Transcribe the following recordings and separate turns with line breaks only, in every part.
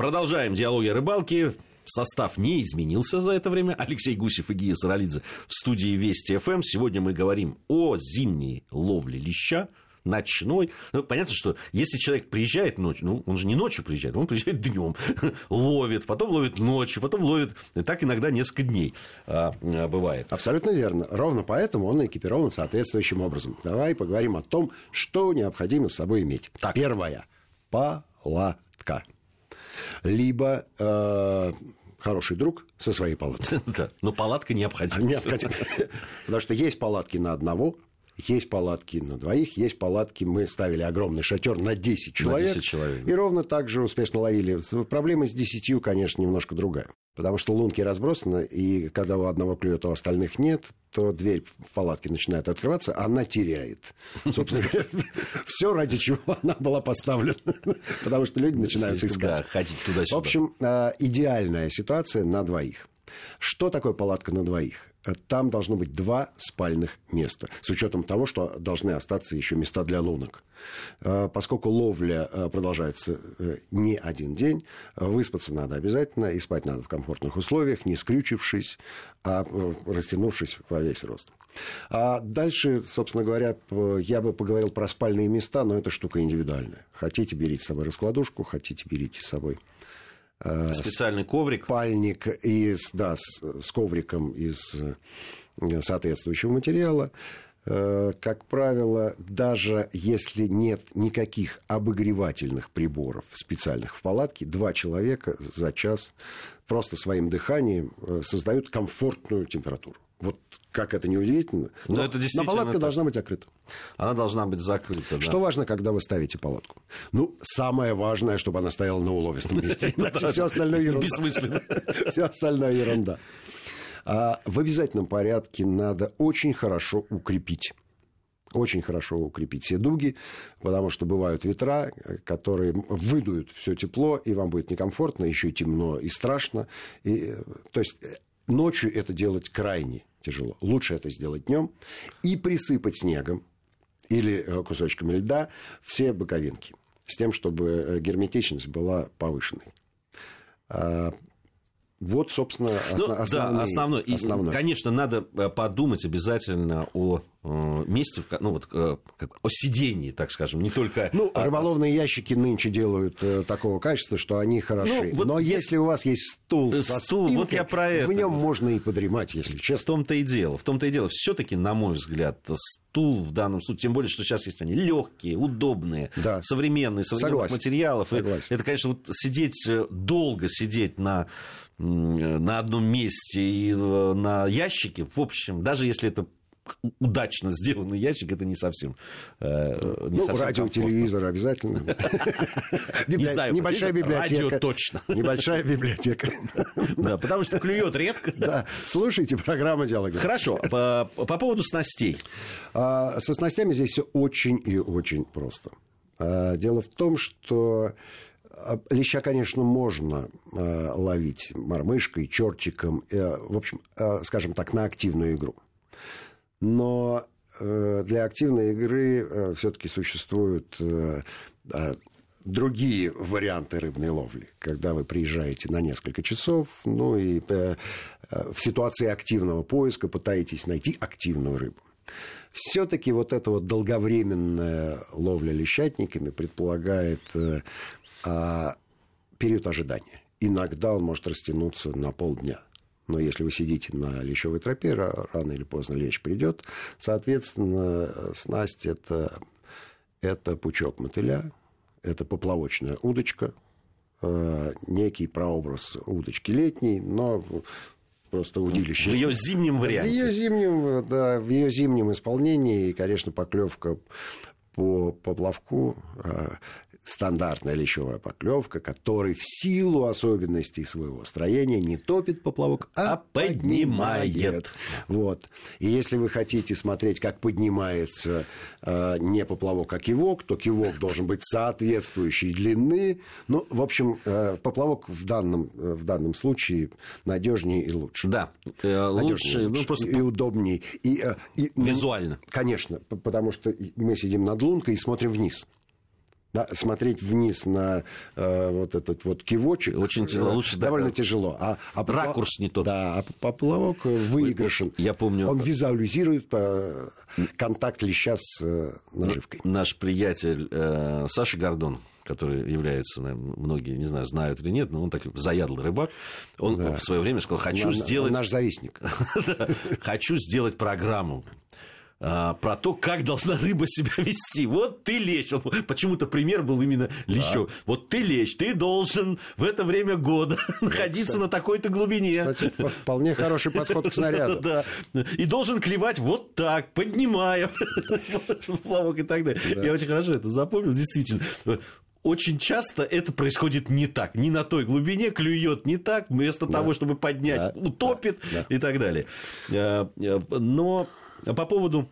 Продолжаем диалоги о рыбалке. Состав не изменился за это время. Алексей Гусев и Гия Саралидзе в студии Вести ФМ. Сегодня мы говорим о зимней ловле леща ночной. Ну, понятно, что если человек приезжает ночью, ну, он же не ночью приезжает, он приезжает днем, ловит, потом ловит ночью, потом ловит, и так иногда несколько дней а, а, бывает.
Абсолютно верно. Ровно поэтому он экипирован соответствующим образом. Давай поговорим о том, что необходимо с собой иметь. Так. Первое. Палатка либо э, хороший друг со своей палаткой.
Да, но палатка необходима. Необходима.
Потому что есть палатки на одного, есть палатки на двоих, есть палатки, мы ставили огромный шатер на 10 человек. На 10 человек. И ровно так же успешно ловили. Проблема с 10, конечно, немножко другая. Потому что лунки разбросаны, и когда у одного клюет, у остальных нет, то дверь в палатке начинает открываться, она теряет. Собственно все, ради чего она была поставлена. Потому что люди начинают искать.
ходить туда-сюда.
В общем, э, идеальная ситуация на двоих. Что такое палатка на двоих? Там должно быть два спальных места, с учетом того, что должны остаться еще места для лунок. Э, поскольку ловля э, продолжается э, не один день, выспаться надо обязательно, и спать надо в комфортных условиях, не скрючившись, а растянувшись во весь рост. А дальше, собственно говоря, я бы поговорил про спальные места, но это штука индивидуальная. Хотите, берите с собой раскладушку, хотите, берите с собой
Э, Специальный коврик.
Пальник из, да, с, с ковриком из э, соответствующего материала. Э, как правило, даже если нет никаких обогревательных приборов специальных в палатке, два человека за час просто своим дыханием создают комфортную температуру. Вот как это не удивительно, но, но, это но палатка так. должна быть закрыта.
Она должна быть закрыта, да.
Что важно, когда вы ставите палатку? Ну, самое важное, чтобы она стояла на уловистом месте. Все остальное ерунда. Бессмысленно. Все остальное ерунда. А в обязательном порядке надо очень хорошо укрепить очень хорошо укрепить все дуги, потому что бывают ветра, которые выдуют все тепло, и вам будет некомфортно, еще и темно, и страшно. И, то есть ночью это делать крайне тяжело. Лучше это сделать днем и присыпать снегом или э, кусочками льда все боковинки с тем, чтобы э, герметичность была повышенной. Вот, собственно,
основ... ну, основные, да, основной. И, основной. Конечно, надо э, подумать обязательно о Э, месте, ну вот э, как, о сидении, так скажем, не только...
Ну, рыболовные ящики нынче делают такого качества, что они хороши. Ну, вот Но есть... если у вас есть стул, стул со спинкой, вот я про это. в нем можно и подремать, если честно.
В том-то и дело. В том-то и дело. Все-таки, на мой взгляд, стул в данном случае, тем более, что сейчас есть они легкие, удобные, да. современные, современных Согласен. материалов. Согласен. Это, конечно, вот сидеть долго сидеть на на одном месте и на ящике, в общем, даже если это удачно сделанный ящик, это не совсем
э, не Ну, совсем радио, комфортно. телевизор обязательно.
Не знаю, небольшая библиотека. Радио точно.
Небольшая библиотека.
Да, потому что клюет редко.
Да, слушайте программу «Диалоги».
Хорошо, по поводу снастей.
А, со снастями здесь все очень и очень просто. А, дело в том, что Леща, конечно, можно ловить мормышкой, чертиком, э, в общем, скажем так, на активную игру но э, для активной игры э, все-таки существуют э, другие варианты рыбной ловли, когда вы приезжаете на несколько часов, ну и в ситуации активного поиска пытаетесь найти активную рыбу. Все-таки вот эта вот долговременная ловля лещатниками предполагает а, период ожидания. Иногда он может растянуться на полдня. Но если вы сидите на лещевой тропе, рано или поздно лещ придет. Соответственно, снасть это, это пучок мотыля, это поплавочная удочка, э, некий прообраз удочки летней, но просто удилище.
В ее зимнем варианте.
В ее зимнем, да, в ее зимнем исполнении, и, конечно, поклевка по поплавку э, стандартная лещевая поклевка, который в силу особенностей своего строения не топит поплавок, а, а поднимает. поднимает. Вот. И если вы хотите смотреть, как поднимается э, не поплавок, а кивок, то кивок должен быть соответствующей длины. Ну, в общем, э, поплавок в данном, э, в данном случае надежнее и лучше.
Да,
э, лучше, лучше ну, просто... и удобнее. И,
и, Визуально.
Конечно, потому что мы сидим над лункой и смотрим вниз. Да, смотреть вниз на э, вот этот вот кивочек
очень тяжело, лучше
довольно да, тяжело. А,
а ракурс не тот.
Да, а поплавок выигрышен.
Я помню.
Он визуализирует э, контакт леща с э, наживкой.
Наш приятель э, Саша Гордон который является, наверное, многие, не знаю, знают или нет, но он такой заядлый рыбак, он да. в свое время сказал, хочу
на,
сделать...
Наш завистник.
Хочу сделать программу а, про то, как должна рыба себя вести. Вот ты лещ. Почему-то пример был именно лещом. Да. Вот ты лещ, ты должен в это время года находиться на такой-то глубине.
Кстати, вполне хороший подход к снаряду.
Да. И должен клевать вот так, поднимая плавок и так далее. Я очень хорошо это запомнил, действительно очень часто это происходит не так. Не на той глубине, клюет не так, вместо да. того, чтобы поднять, да. утопит да. и так далее. Э, э, но по поводу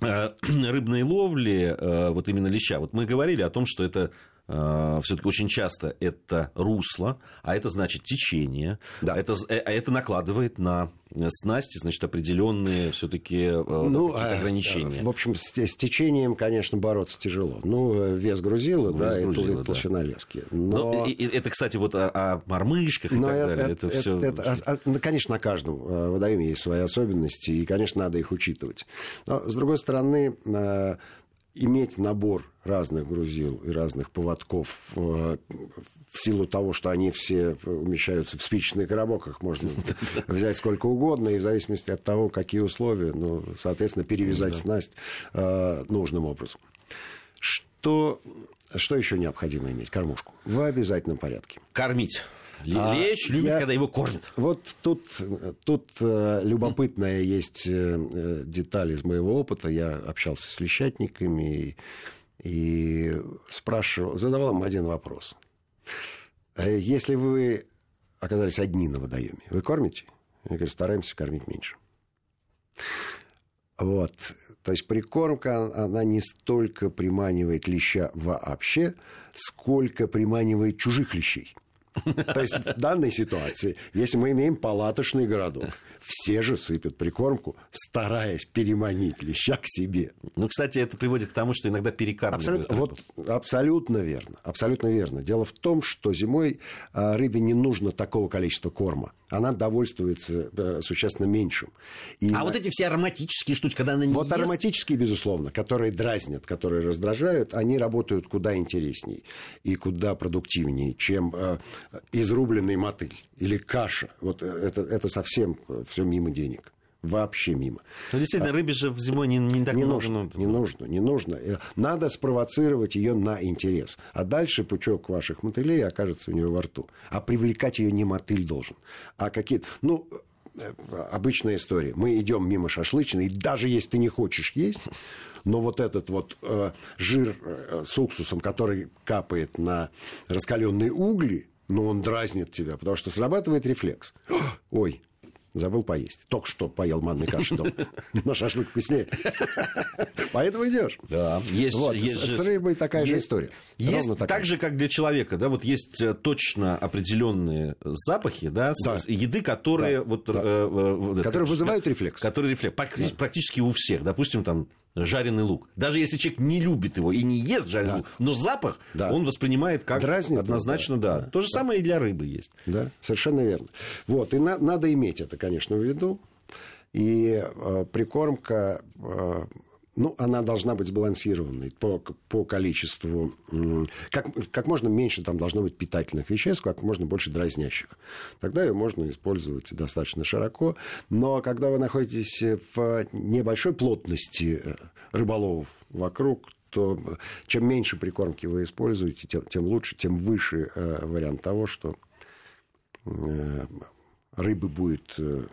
э, рыбной ловли, вот именно леща. Вот мы говорили о том, что это Э, все-таки очень часто это русло, а это значит течение, да. это, э, а это накладывает на снасти, значит, определенные все-таки э, ну, ограничения.
В общем, с, с течением, конечно, бороться тяжело. Ну, вес грузила, вес да, грузила, и толщина да. лески.
Но... Но и, и, это, кстати, вот о, о мормышках и Но так это, далее. Это, это, все... это,
это, а, ну, конечно, на каждом водоеме есть свои особенности, и, конечно, надо их учитывать. Но, с другой стороны, иметь набор разных грузил и разных поводков э, в силу того, что они все умещаются в спичечных коробок, их можно взять сколько угодно, и в зависимости от того, какие условия, ну, соответственно, перевязать снасть э, нужным образом. Что, что еще необходимо иметь? Кормушку. В обязательном порядке.
Кормить. А Лещ любит, я... когда его кормят.
Вот тут, тут э, любопытная есть э, деталь из моего опыта. Я общался с лещатниками и, и спрашивал, задавал им один вопрос. «Э, если вы оказались одни на водоеме, вы кормите? Я говорю, стараемся кормить меньше. Вот. То есть прикормка, она не столько приманивает леща вообще, сколько приманивает чужих лещей. То есть в данной ситуации, если мы имеем палаточный городок, все же сыпят прикормку, стараясь переманить леща к себе.
Ну, кстати, это приводит к тому, что иногда перекармливают.
Абсолютно, вот, абсолютно верно. Абсолютно верно. Дело в том, что зимой а, рыбе не нужно такого количества корма. Она довольствуется э, существенно меньшим.
И а вот эти все ароматические штучки, когда она не
Вот
ест...
ароматические, безусловно, которые дразнят, которые раздражают, они работают куда интереснее и куда продуктивнее, чем э, изрубленный мотыль или каша. Вот э, это, это совсем все мимо денег. Вообще мимо.
Ну, действительно, а, рыбе же зимой не, не так
не нужно. нужно. Не нужно, не нужно. Э, надо спровоцировать ее на интерес. А дальше пучок ваших мотылей окажется у нее во рту. А привлекать ее не мотыль должен, а какие-то... Ну, э, обычная история. Мы идем мимо шашлычной, и даже если ты не хочешь есть, но вот этот вот э, жир э, с уксусом, который капает на раскаленные угли, но он дразнит тебя, потому что срабатывает рефлекс. Ой, Забыл поесть. Только что поел манной каши дома. Но шашлык вкуснее. Поэтому идешь.
Да.
Есть, вот, есть с, с рыбой такая есть, же история.
Есть такая. так же, как для человека. Да, вот есть э, точно определенные запахи да, да. еды, которые... Да. Вот, да.
Э, э, которые вызывают рефлекс.
Которые рефлекс. Практически у всех. Допустим, там жареный лук. Даже если человек не любит его и не ест жареный да. лук, но запах да. он воспринимает как Дразнит, однозначно, да. да. То же да. самое и для рыбы есть.
Да, совершенно верно. Вот, и на, надо иметь это, конечно, в виду. И э, прикормка э, ну, она должна быть сбалансированной по, по количеству, как, как можно меньше там должно быть питательных веществ, как можно больше дразнящих. Тогда ее можно использовать достаточно широко. Но когда вы находитесь в небольшой плотности э, рыболовов вокруг, то чем меньше прикормки вы используете, тем, тем лучше, тем выше э, вариант того, что э, рыбы будет э,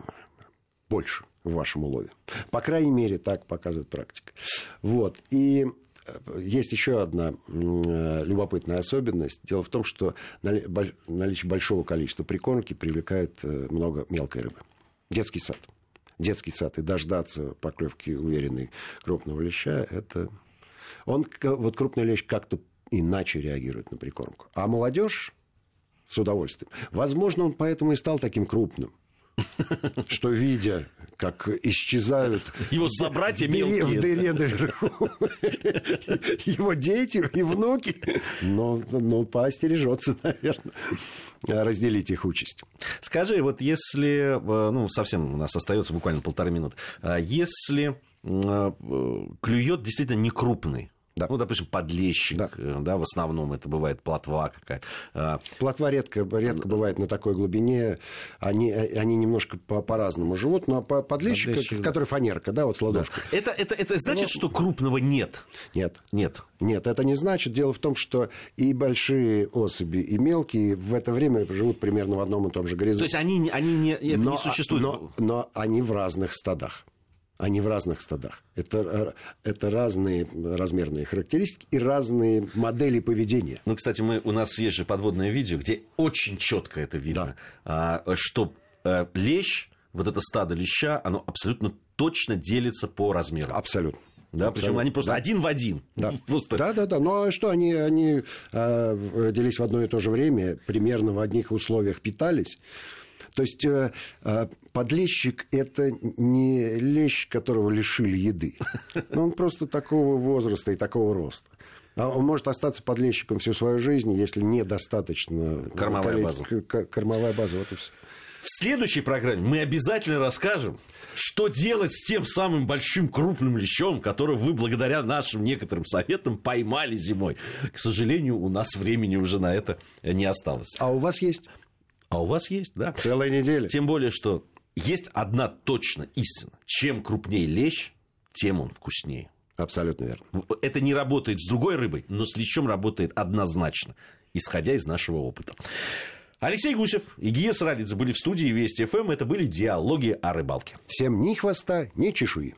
больше в вашем улове. По крайней мере, так показывает практика. Вот. И э, есть еще одна э, любопытная особенность. Дело в том, что наличие большого количества прикормки привлекает э, много мелкой рыбы. Детский сад. Детский сад. И дождаться поклевки уверенной крупного леща, это... Он, вот крупный лещ как-то иначе реагирует на прикормку. А молодежь с удовольствием. Возможно, он поэтому и стал таким крупным что видя, как исчезают
его собратья мелкие.
в дыре наверху его дети и внуки, но, но поостережется, наверное, разделить их участь.
Скажи, вот если, э, ну, совсем у нас остается буквально полторы минуты, а если э, клюет действительно некрупный
Да.
Ну, допустим, подлещик,
Да.
э, да, в основном это бывает плотва какая-то. А,
Плотва редко, редко бывает на такой глубине. Они, они немножко по- по-разному живут. Но по- подлещик,
Подлещик, да.
который фанерка, да, вот с
да.
ладошкой.
Это, это, это значит,
Ну,
что крупного нет?
Нет.
Нет.
Нет, это не значит. Дело в том, что и большие особи, и мелкие в это время живут примерно в одном и том же
То
горизонте.
есть они, не- они не, это
но,
не существует.
Но, но они в разных стадах. Они в разных стадах. Это, это разные размерные характеристики и разные модели поведения.
Ну, кстати, мы, у нас есть же подводное видео, где очень четко это видно, а, что э, лещ, вот это стадо леща, оно абсолютно точно делится по размеру.
Абсолютно.
Да, причем
Абсолютно.
они просто
Да.
один в один.
Да.
Просто...
да, да, да. Ну а что, они, они э, родились в одно и то же время, примерно в одних условиях питались. То есть э, э, подлещик – это не лещ, которого лишили еды. Но он просто такого возраста и такого роста. А он может остаться подлещиком всю свою жизнь, если недостаточно...
Кормовая база.
Кормовая база, вот и все.
В следующей программе мы обязательно расскажем, что делать с тем самым большим крупным лещом, которого вы благодаря нашим некоторым советам поймали зимой. К сожалению, у нас времени уже на это не осталось.
А у вас есть
А у вас есть, да?
целая неделя.
Тем более, что есть одна точно истина. Чем крупнее лещ, тем он вкуснее.
Абсолютно верно.
Это не работает с другой рыбой, но с лещом работает однозначно, исходя из нашего опыта. Алексей Гусев и Гия Саралидзе были в студии Вести ФМ. Это были диалоги о рыбалке.
Всем ни хвоста, ни чешуи.